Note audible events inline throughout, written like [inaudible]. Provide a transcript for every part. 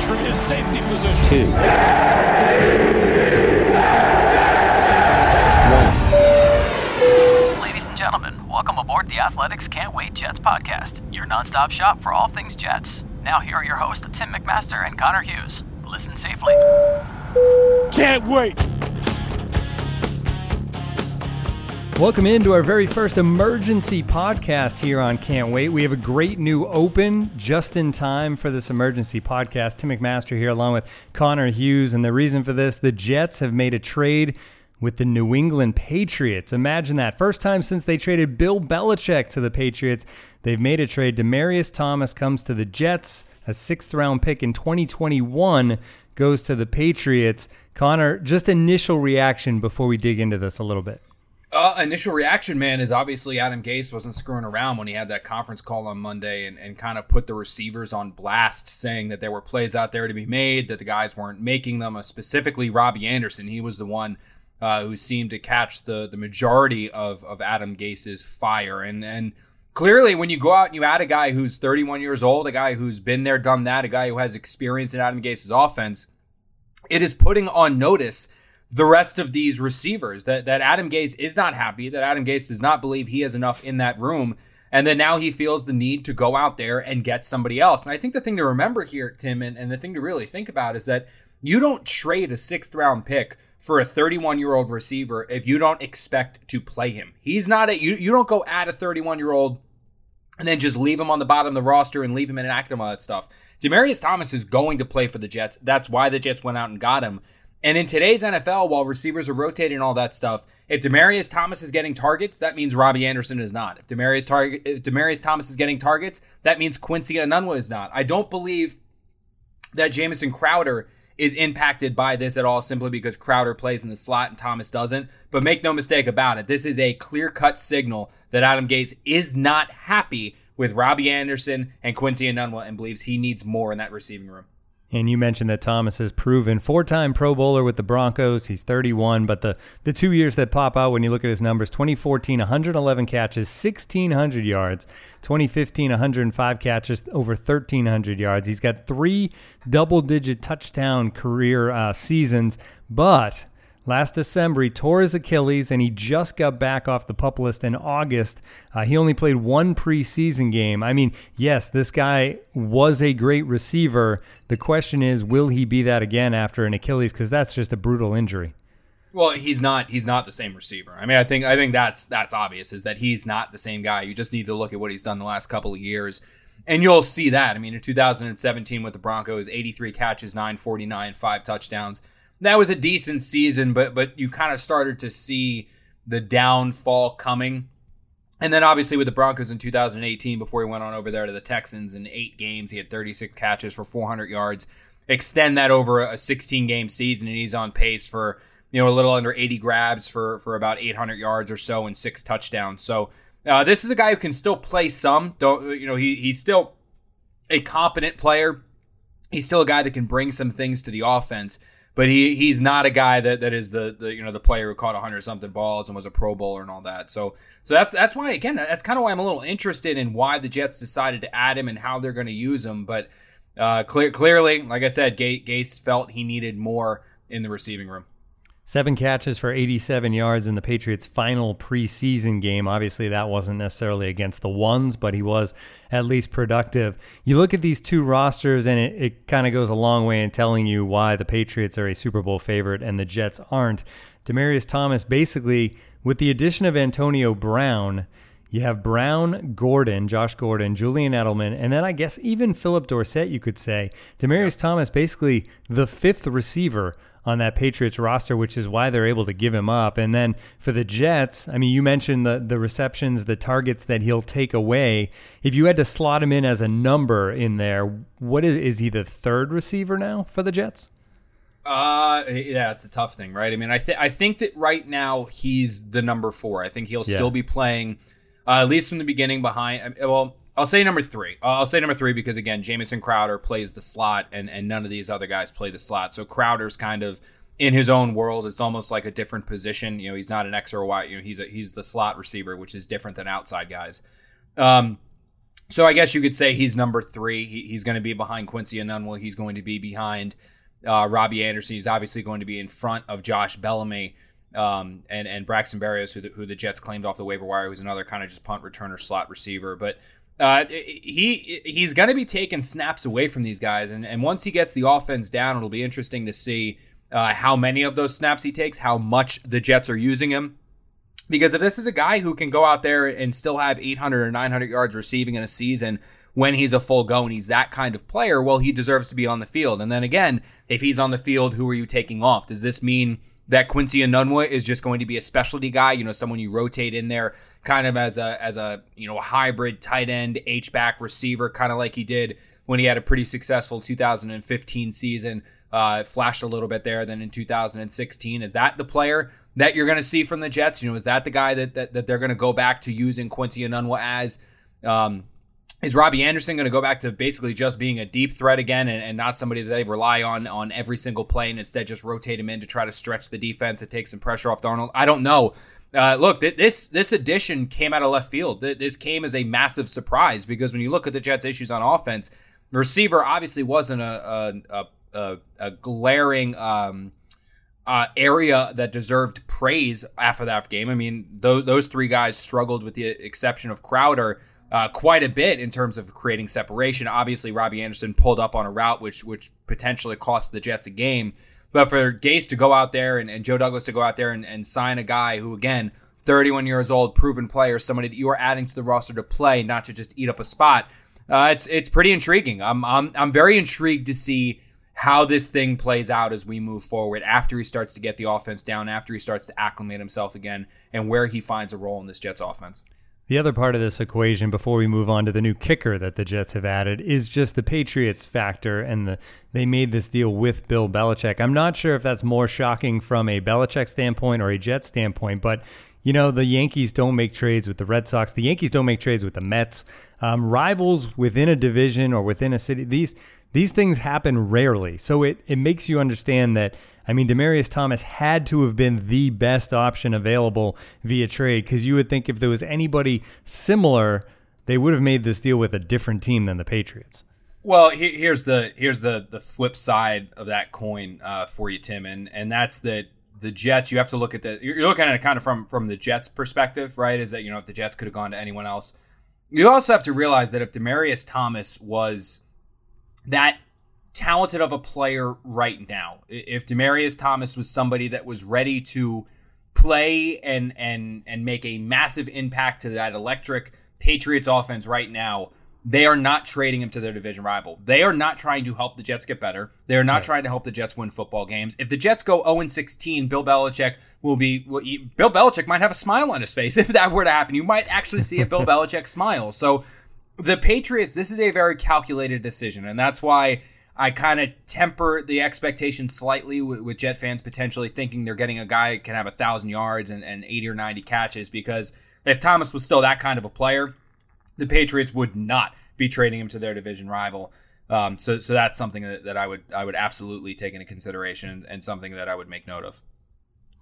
The from his safety position. two, one. Ladies and gentlemen, welcome aboard the Athletics Can't Wait Jets podcast, your nonstop shop for all things Jets. Now, here are your hosts, Tim McMaster and Connor Hughes. Listen safely. Can't wait. Welcome into our very first emergency podcast here on Can't Wait. We have a great new open just in time for this emergency podcast. Tim McMaster here along with Connor Hughes. And the reason for this, the Jets have made a trade with the New England Patriots. Imagine that. First time since they traded Bill Belichick to the Patriots, they've made a trade. Demaryius Thomas comes to the Jets. A sixth round pick in 2021 goes to the Patriots. Connor, just initial reaction before we dig into this a little bit. Uh, initial reaction, man, is obviously Adam Gase wasn't screwing around when he had that conference call on Monday and, and kind of put the receivers on blast, saying that there were plays out there to be made, that the guys weren't making them. Uh, specifically, Robbie Anderson, he was the one uh, who seemed to catch the the majority of of Adam Gase's fire. And and clearly, when you go out and you add a guy who's 31 years old, a guy who's been there, done that, a guy who has experience in Adam Gase's offense, it is putting on notice the rest of these receivers that that Adam Gase is not happy, that Adam Gase does not believe he has enough in that room, and then now he feels the need to go out there and get somebody else. And I think the thing to remember here, Tim, and, and the thing to really think about is that you don't trade a sixth round pick for a 31 year old receiver if you don't expect to play him. He's not a you you don't go add a 31 year old and then just leave him on the bottom of the roster and leave him inactive and all that stuff. Demaryius Thomas is going to play for the Jets. That's why the Jets went out and got him. And in today's NFL, while receivers are rotating all that stuff, if Demaryius Thomas is getting targets, that means Robbie Anderson is not. If Demaryius if Demaryius Thomas is getting targets, that means Quincy Enunwa is not. I don't believe that Jamison Crowder is impacted by this at all simply because Crowder plays in the slot and Thomas doesn't. But make no mistake about it, this is a clear-cut signal that Adam Gase is not happy with Robbie Anderson and Quincy Enunwa and believes he needs more in that receiving room. And you mentioned that Thomas has proven four-time Pro Bowler with the Broncos. He's 31, but the the two years that pop out when you look at his numbers: 2014, 111 catches, 1,600 yards. 2015, 105 catches, over 1,300 yards. He's got three double-digit touchdown career uh, seasons, but Last December, he tore his Achilles and he just got back off the pup list in August. Uh, he only played one preseason game. I mean, yes, this guy was a great receiver. The question is, will he be that again after an Achilles? Because that's just a brutal injury. Well, he's not. He's not the same receiver. I mean, I think. I think that's that's obvious. Is that he's not the same guy. You just need to look at what he's done the last couple of years, and you'll see that. I mean, in 2017 with the Broncos, 83 catches, 949, five touchdowns. That was a decent season, but but you kind of started to see the downfall coming. And then obviously with the Broncos in 2018, before he went on over there to the Texans in eight games, he had 36 catches for 400 yards. Extend that over a 16 game season, and he's on pace for you know a little under 80 grabs for for about 800 yards or so and six touchdowns. So uh, this is a guy who can still play some. Don't you know he he's still a competent player. he's still a guy that can bring some things to the offense. But he he's not a guy that, that is the, the you know the player who caught 100 something balls and was a Pro Bowler and all that. So so that's that's why again that's kind of why I'm a little interested in why the Jets decided to add him and how they're going to use him. But uh, clear, clearly, like I said, Gase felt he needed more in the receiving room. Seven catches for 87 yards in the Patriots' final preseason game. Obviously, that wasn't necessarily against the ones, but he was at least productive. You look at these two rosters, and it, it kind of goes a long way in telling you why the Patriots are a Super Bowl favorite and the Jets aren't. Demaryius Thomas, basically, with the addition of Antonio Brown, you have Brown, Gordon, Josh Gordon, Julian Edelman, and then I guess even Phillip Dorsett, you could say. Demaryius Thomas, basically the fifth receiver on that Patriots roster, which is why they're able to give him up. And then for the Jets, I mean, you mentioned the the receptions, the targets that he'll take away. If you had to slot him in as a number in there, what is is he the third receiver now for the Jets? Uh, yeah, it's a tough thing, right? I mean, I think I think that right now he's the number four. I think he'll yeah. still be playing, uh, at least from the beginning behind. Well, I'll say number three. I'll say number three because again, Jamison Crowder plays the slot, and and none of these other guys play the slot. So Crowder's kind of in his own world. It's almost like a different position. You know, he's not an X or Y. You know, he's a, he's the slot receiver, which is different than outside guys. Um, so I guess you could say he's number three. He, he's going to be behind Quincy Enunwa. He's going to be behind uh, Robbie Anderson. He's obviously going to be in front of Josh Bellamy um, and and Braxton Berrios, who the, who the Jets claimed off the waiver wire, who's another kind of just punt returner slot receiver. But uh, he he's going to be taking snaps away from these guys, and, and once he gets the offense down, it'll be interesting to see uh, how many of those snaps he takes, how much the Jets are using him. Because if this is a guy who can go out there and still have 800 or 900 yards receiving in a season when he's a full go and he's that kind of player, well, he deserves to be on the field. And then again, if he's on the field, who are you taking off? Does this mean that Quincy Enunwa is just going to be a specialty guy, you know, someone you rotate in there kind of as a as a, you know, hybrid tight end H back receiver kind of like he did when he had a pretty successful 2015 season. Uh, flashed a little bit there then in 2016. Is that the player that you're going to see from the Jets? You know, is that the guy that that, that they're going to go back to using Quincy Enunwa as? Um, is Robbie Anderson going to go back to basically just being a deep threat again and, and, not somebody that they rely on on every single play and instead just rotate him in to try to stretch the defense and take some pressure off Darnold? I don't know. Uh, look, this this addition came out of left field. This came as a massive surprise because when you look at the Jets' issues on offense, receiver obviously wasn't a a, a, a glaring um, uh, area that deserved praise after that game. I mean, those three guys struggled with the exception of Crowder uh, quite a bit in terms of creating separation. Obviously, Robbie Anderson pulled up on a route which which potentially cost the Jets a game. But for Gase to go out there and, and Joe Douglas to go out there and, and sign a guy who, again, 31 years old, proven player, somebody that you are adding to the roster to play, not to just eat up a spot, uh, it's it's pretty intriguing. I'm, I'm I'm very intrigued to see how this thing plays out as we move forward after he starts to get the offense down, after he starts to acclimate himself again, and where he finds a role in this Jets offense. The other part of this equation, before we move on to the new kicker that the Jets have added, is just the Patriots factor, and the they made this deal with Bill Belichick. I'm not sure if that's more shocking from a Belichick standpoint or a Jet standpoint, but you know the Yankees don't make trades with the Red Sox. The Yankees don't make trades with the Mets. Um, rivals within a division or within a city. These these things happen rarely. So it, it makes you understand that, I mean, Demaryius Thomas had to have been the best option available via trade because you would think if there was anybody similar, they would have made this deal with a different team than the Patriots. Well, here's the here's the the flip side of that coin uh, for you, Tim, and and that's that the Jets. You have to look at the you're looking at it kind of from from the Jets' perspective, right? Is that you know if the Jets could have gone to anyone else, you also have to realize that if Demaryius Thomas was that talented of a player right now. If Demaryius Thomas was somebody that was ready to play and and and make a massive impact to that electric Patriots offense right now, they are not trading him to their division rival. They are not trying to help the Jets get better. They are not right. trying to help the Jets win football games. If the Jets go 0 16, Bill Belichick will be well, Bill Belichick might have a smile on his face [laughs] if that were to happen. You might actually see a Bill [laughs] Belichick smile. So the Patriots, this is a very calculated decision, and that's why I kind of temper the expectation slightly with, with, Jet fans potentially thinking they're getting a guy that can have a thousand yards and, and 80 or 90 catches because if Thomas was still that kind of a player, the Patriots would not be trading him to their division rival. Um, so so that's something that, that I would I would absolutely take into consideration and, and something that I would make note of.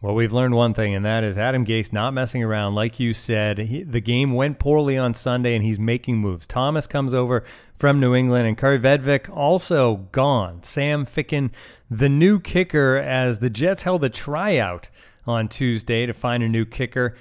Well, we've learned one thing, and that is Adam Gase not messing around. Like you said, he, the game went poorly on Sunday, and he's making moves. Thomas comes over from New England, and Kaare Vedvik also gone. Sam Ficken, the new kicker, as the Jets held a tryout on Tuesday to find a new kicker.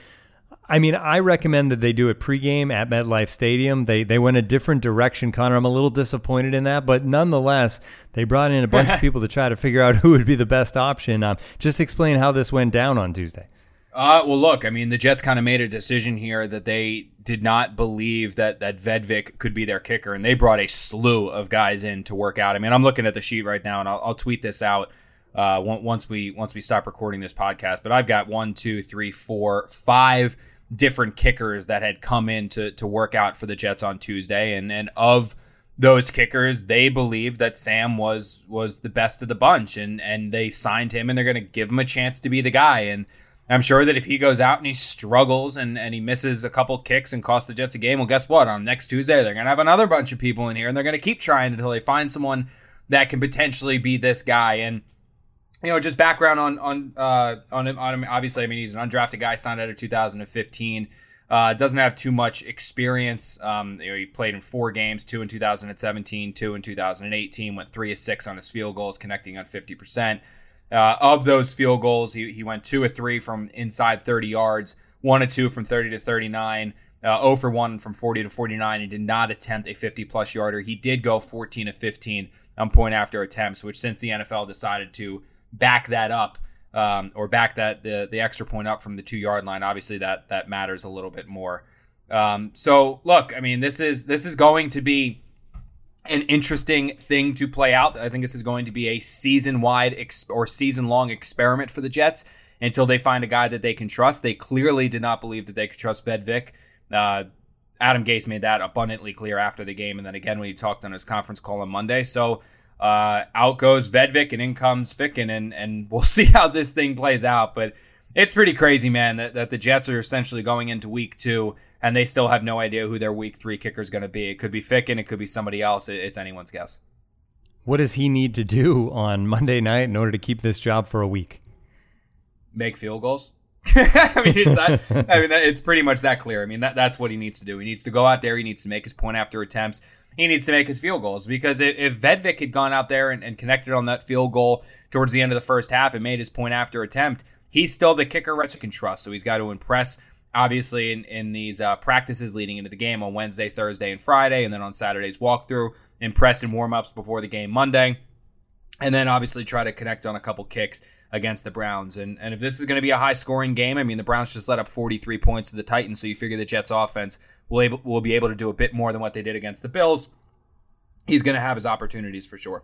I mean, I recommend that they do it pregame at MetLife Stadium. They they went a different direction, Connor. I'm a little disappointed in that, but nonetheless, they brought in a bunch of [laughs] people to try to figure out who would be the best option. Um, just explain how this went down on Tuesday. Uh, well, look, I mean, the Jets kind of made a decision here that they did not believe that that Vedvik could be their kicker, and they brought a slew of guys in to work out. I mean, I'm looking at the sheet right now, and I'll, I'll tweet this out uh, once we once we stop recording this podcast. But I've got one, two, three, four, five different kickers that had come in to to work out for the Jets on Tuesday, and and of those kickers, they believed that Sam was was the best of the bunch, and and they signed him, and they're going to give him a chance to be the guy. And I'm sure that if he goes out and he struggles and and he misses a couple kicks and costs the Jets a game, well, guess what? On next Tuesday, they're going to have another bunch of people in here, and they're going to keep trying until they find someone that can potentially be this guy. And you know, just background on on uh, on him. Obviously, I mean, he's an undrafted guy, signed out of 2015. Uh, doesn't have too much experience. Um, you know, he played in four games: two in 2017, two in 2018. Went three of six on his field goals, connecting on 50 percent. Uh, of those field goals, he, he went two or three from inside 30 yards, one or two from 30 to 39, uh, 0 for 1 from 40 to 49. He did not attempt a 50 plus yarder. He did go 14 of 15 on point after attempts, which since the NFL decided to back that up um, or back that the the extra point up from the two yard line, obviously that that matters a little bit more. Um, so look, I mean, this is this is going to be an interesting thing to play out. I think this is going to be a season wide ex- or season long experiment for the Jets until they find a guy that they can trust. They clearly did not believe that they could trust Vedvik. Uh, Adam Gase made that abundantly clear after the game, and then again when he talked on his conference call on Monday. So uh, out goes Vedvik and in comes Ficken, and and [laughs] we'll see how this thing plays out. But it's pretty crazy, man, that, that the Jets are essentially going into week two and they still have no idea who their week three kicker is going to be. It could be Ficken, it could be somebody else. It, it's anyone's guess. What does he need to do on Monday night in order to keep this job for a week? Make field goals. [laughs] I mean, it's that, I mean, it's pretty much that clear. I mean, that, that's what he needs to do. He needs to go out there. He needs to make his point after attempts he needs to make his field goals because if, Vedvik had gone out there and, and, connected on that field goal towards the end of the first half and made his point after attempt, he's still the kicker Reds can trust. So he's got to impress, obviously, in, in these uh, practices leading into the game on Wednesday, Thursday, and Friday, and then on Saturday's walkthrough, impress in warmups before the game Monday, and then obviously try to connect on a couple kicks against the Browns. And and if this is going to be a high scoring game, I mean the Browns just let up 43 points to the Titans, so you figure the Jets offense will able will be able to do a bit more than what they did against the Bills. He's going to have his opportunities for sure.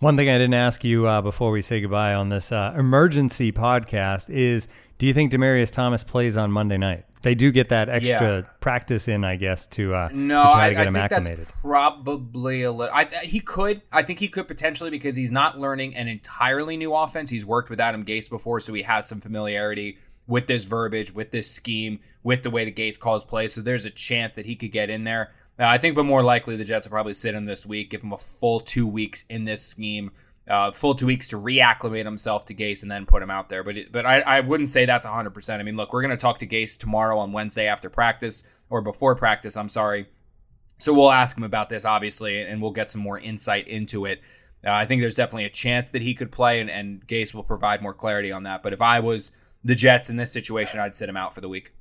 One thing I didn't ask you uh, before we say goodbye on this uh, emergency podcast is do you think Demaryius Thomas plays on Monday night? They do get that extra yeah. practice in, I guess, to uh, no, to try I, to get I him think acclimated. That's probably a little. I, he could. I think he could potentially because he's not learning an entirely new offense. He's worked with Adam Gase before, so he has some familiarity with this verbiage, with this scheme, with the way the Gase calls plays. So there's a chance that he could get in there. Uh, I think, but more likely, the Jets will probably sit him this week, give him a full two weeks in this scheme, uh, full two weeks to reacclimate himself to Gase, and then put him out there. But it, but I, I wouldn't say that's 100. percent I mean, look, we're going to talk to Gase tomorrow on Wednesday after practice or before practice. I'm sorry. So we'll ask him about this, obviously, and we'll get some more insight into it. Uh, I think there's definitely a chance that he could play, and, and Gase will provide more clarity on that. But if I was the Jets in this situation, I'd sit him out for the week.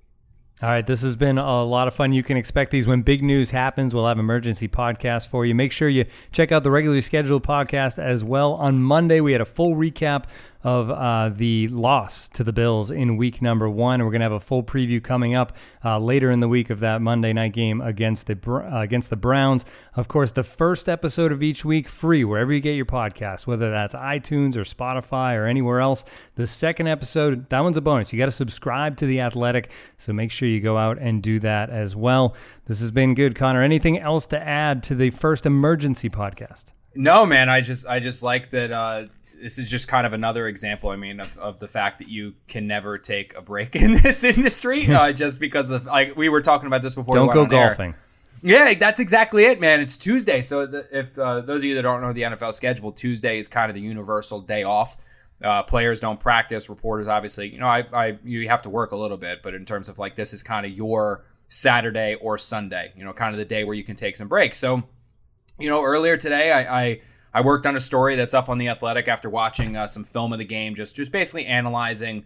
All right, this has been a lot of fun. You can expect these when big news happens. We'll have emergency podcasts for you. Make sure you check out the regularly scheduled podcast as well. On Monday, we had a full recap of uh, the loss to the Bills in week number one. We're going to have a full preview coming up uh, later in the week of that Monday night game against the uh, against the Browns. Of course, the first episode of each week free wherever you get your podcast, whether that's iTunes or Spotify or anywhere else. The second episode, that one's a bonus. You got to subscribe to the Athletic, so make sure you go out and do that as well. This has been good, Connor. Anything else to add to the first emergency podcast? No, man. I just I just like that uh, this is just kind of another example. I mean, of, of the fact that you can never take a break [laughs] in this industry, [laughs] uh, just because of like we were talking about this before. Don't we go golfing. Air. Yeah, that's exactly it, man. It's Tuesday, so the, if uh, those of you that don't know the NFL schedule, Tuesday is kind of the universal day off. Uh, players don't practice. Reporters, obviously, you know, I, I you have to work a little bit, but in terms of like this is kind of your Saturday or Sunday, you know, kind of the day where you can take some breaks. So, you know, earlier today, I I, I worked on a story that's up on the Athletic after watching uh, some film of the game, just just basically analyzing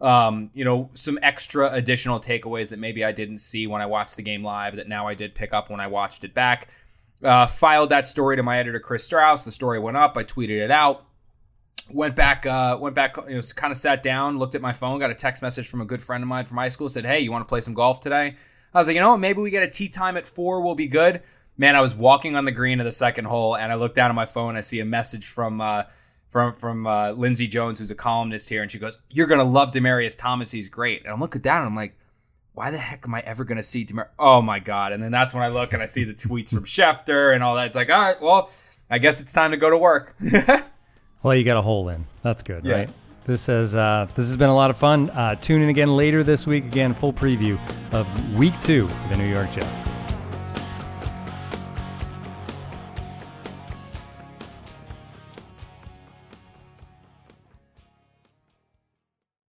um, you know, some extra additional takeaways that maybe I didn't see when I watched the game live that now I did pick up when I watched it back. Uh, filed that story to my editor Chris Strauss. The story went up. I tweeted it out. Went back, uh, went back, you know, kind of sat down, looked at my phone, got a text message from a good friend of mine from high school. Said, "Hey, you want to play some golf today?" I was like, you know, what, maybe we get a tee time at four. We'll be good. Man, I was walking on the green of the second hole, and I look down at my phone. I see a message from uh, from from uh, Lindsay Jones, who's a columnist here, and she goes, "You're gonna love Demaryius Thomas. He's great." And I'm looking down, and I'm like, "Why the heck am I ever gonna see Demar? Oh my god!" And then that's when I look and I see the tweets from Schefter and all that. It's like, all right, well, I guess it's time to go to work. [laughs] well, you got a hole in. That's good, yeah. right? This has uh, this has been a lot of fun. Uh, tune in again later this week. Again, full preview of Week Two for the New York Jets.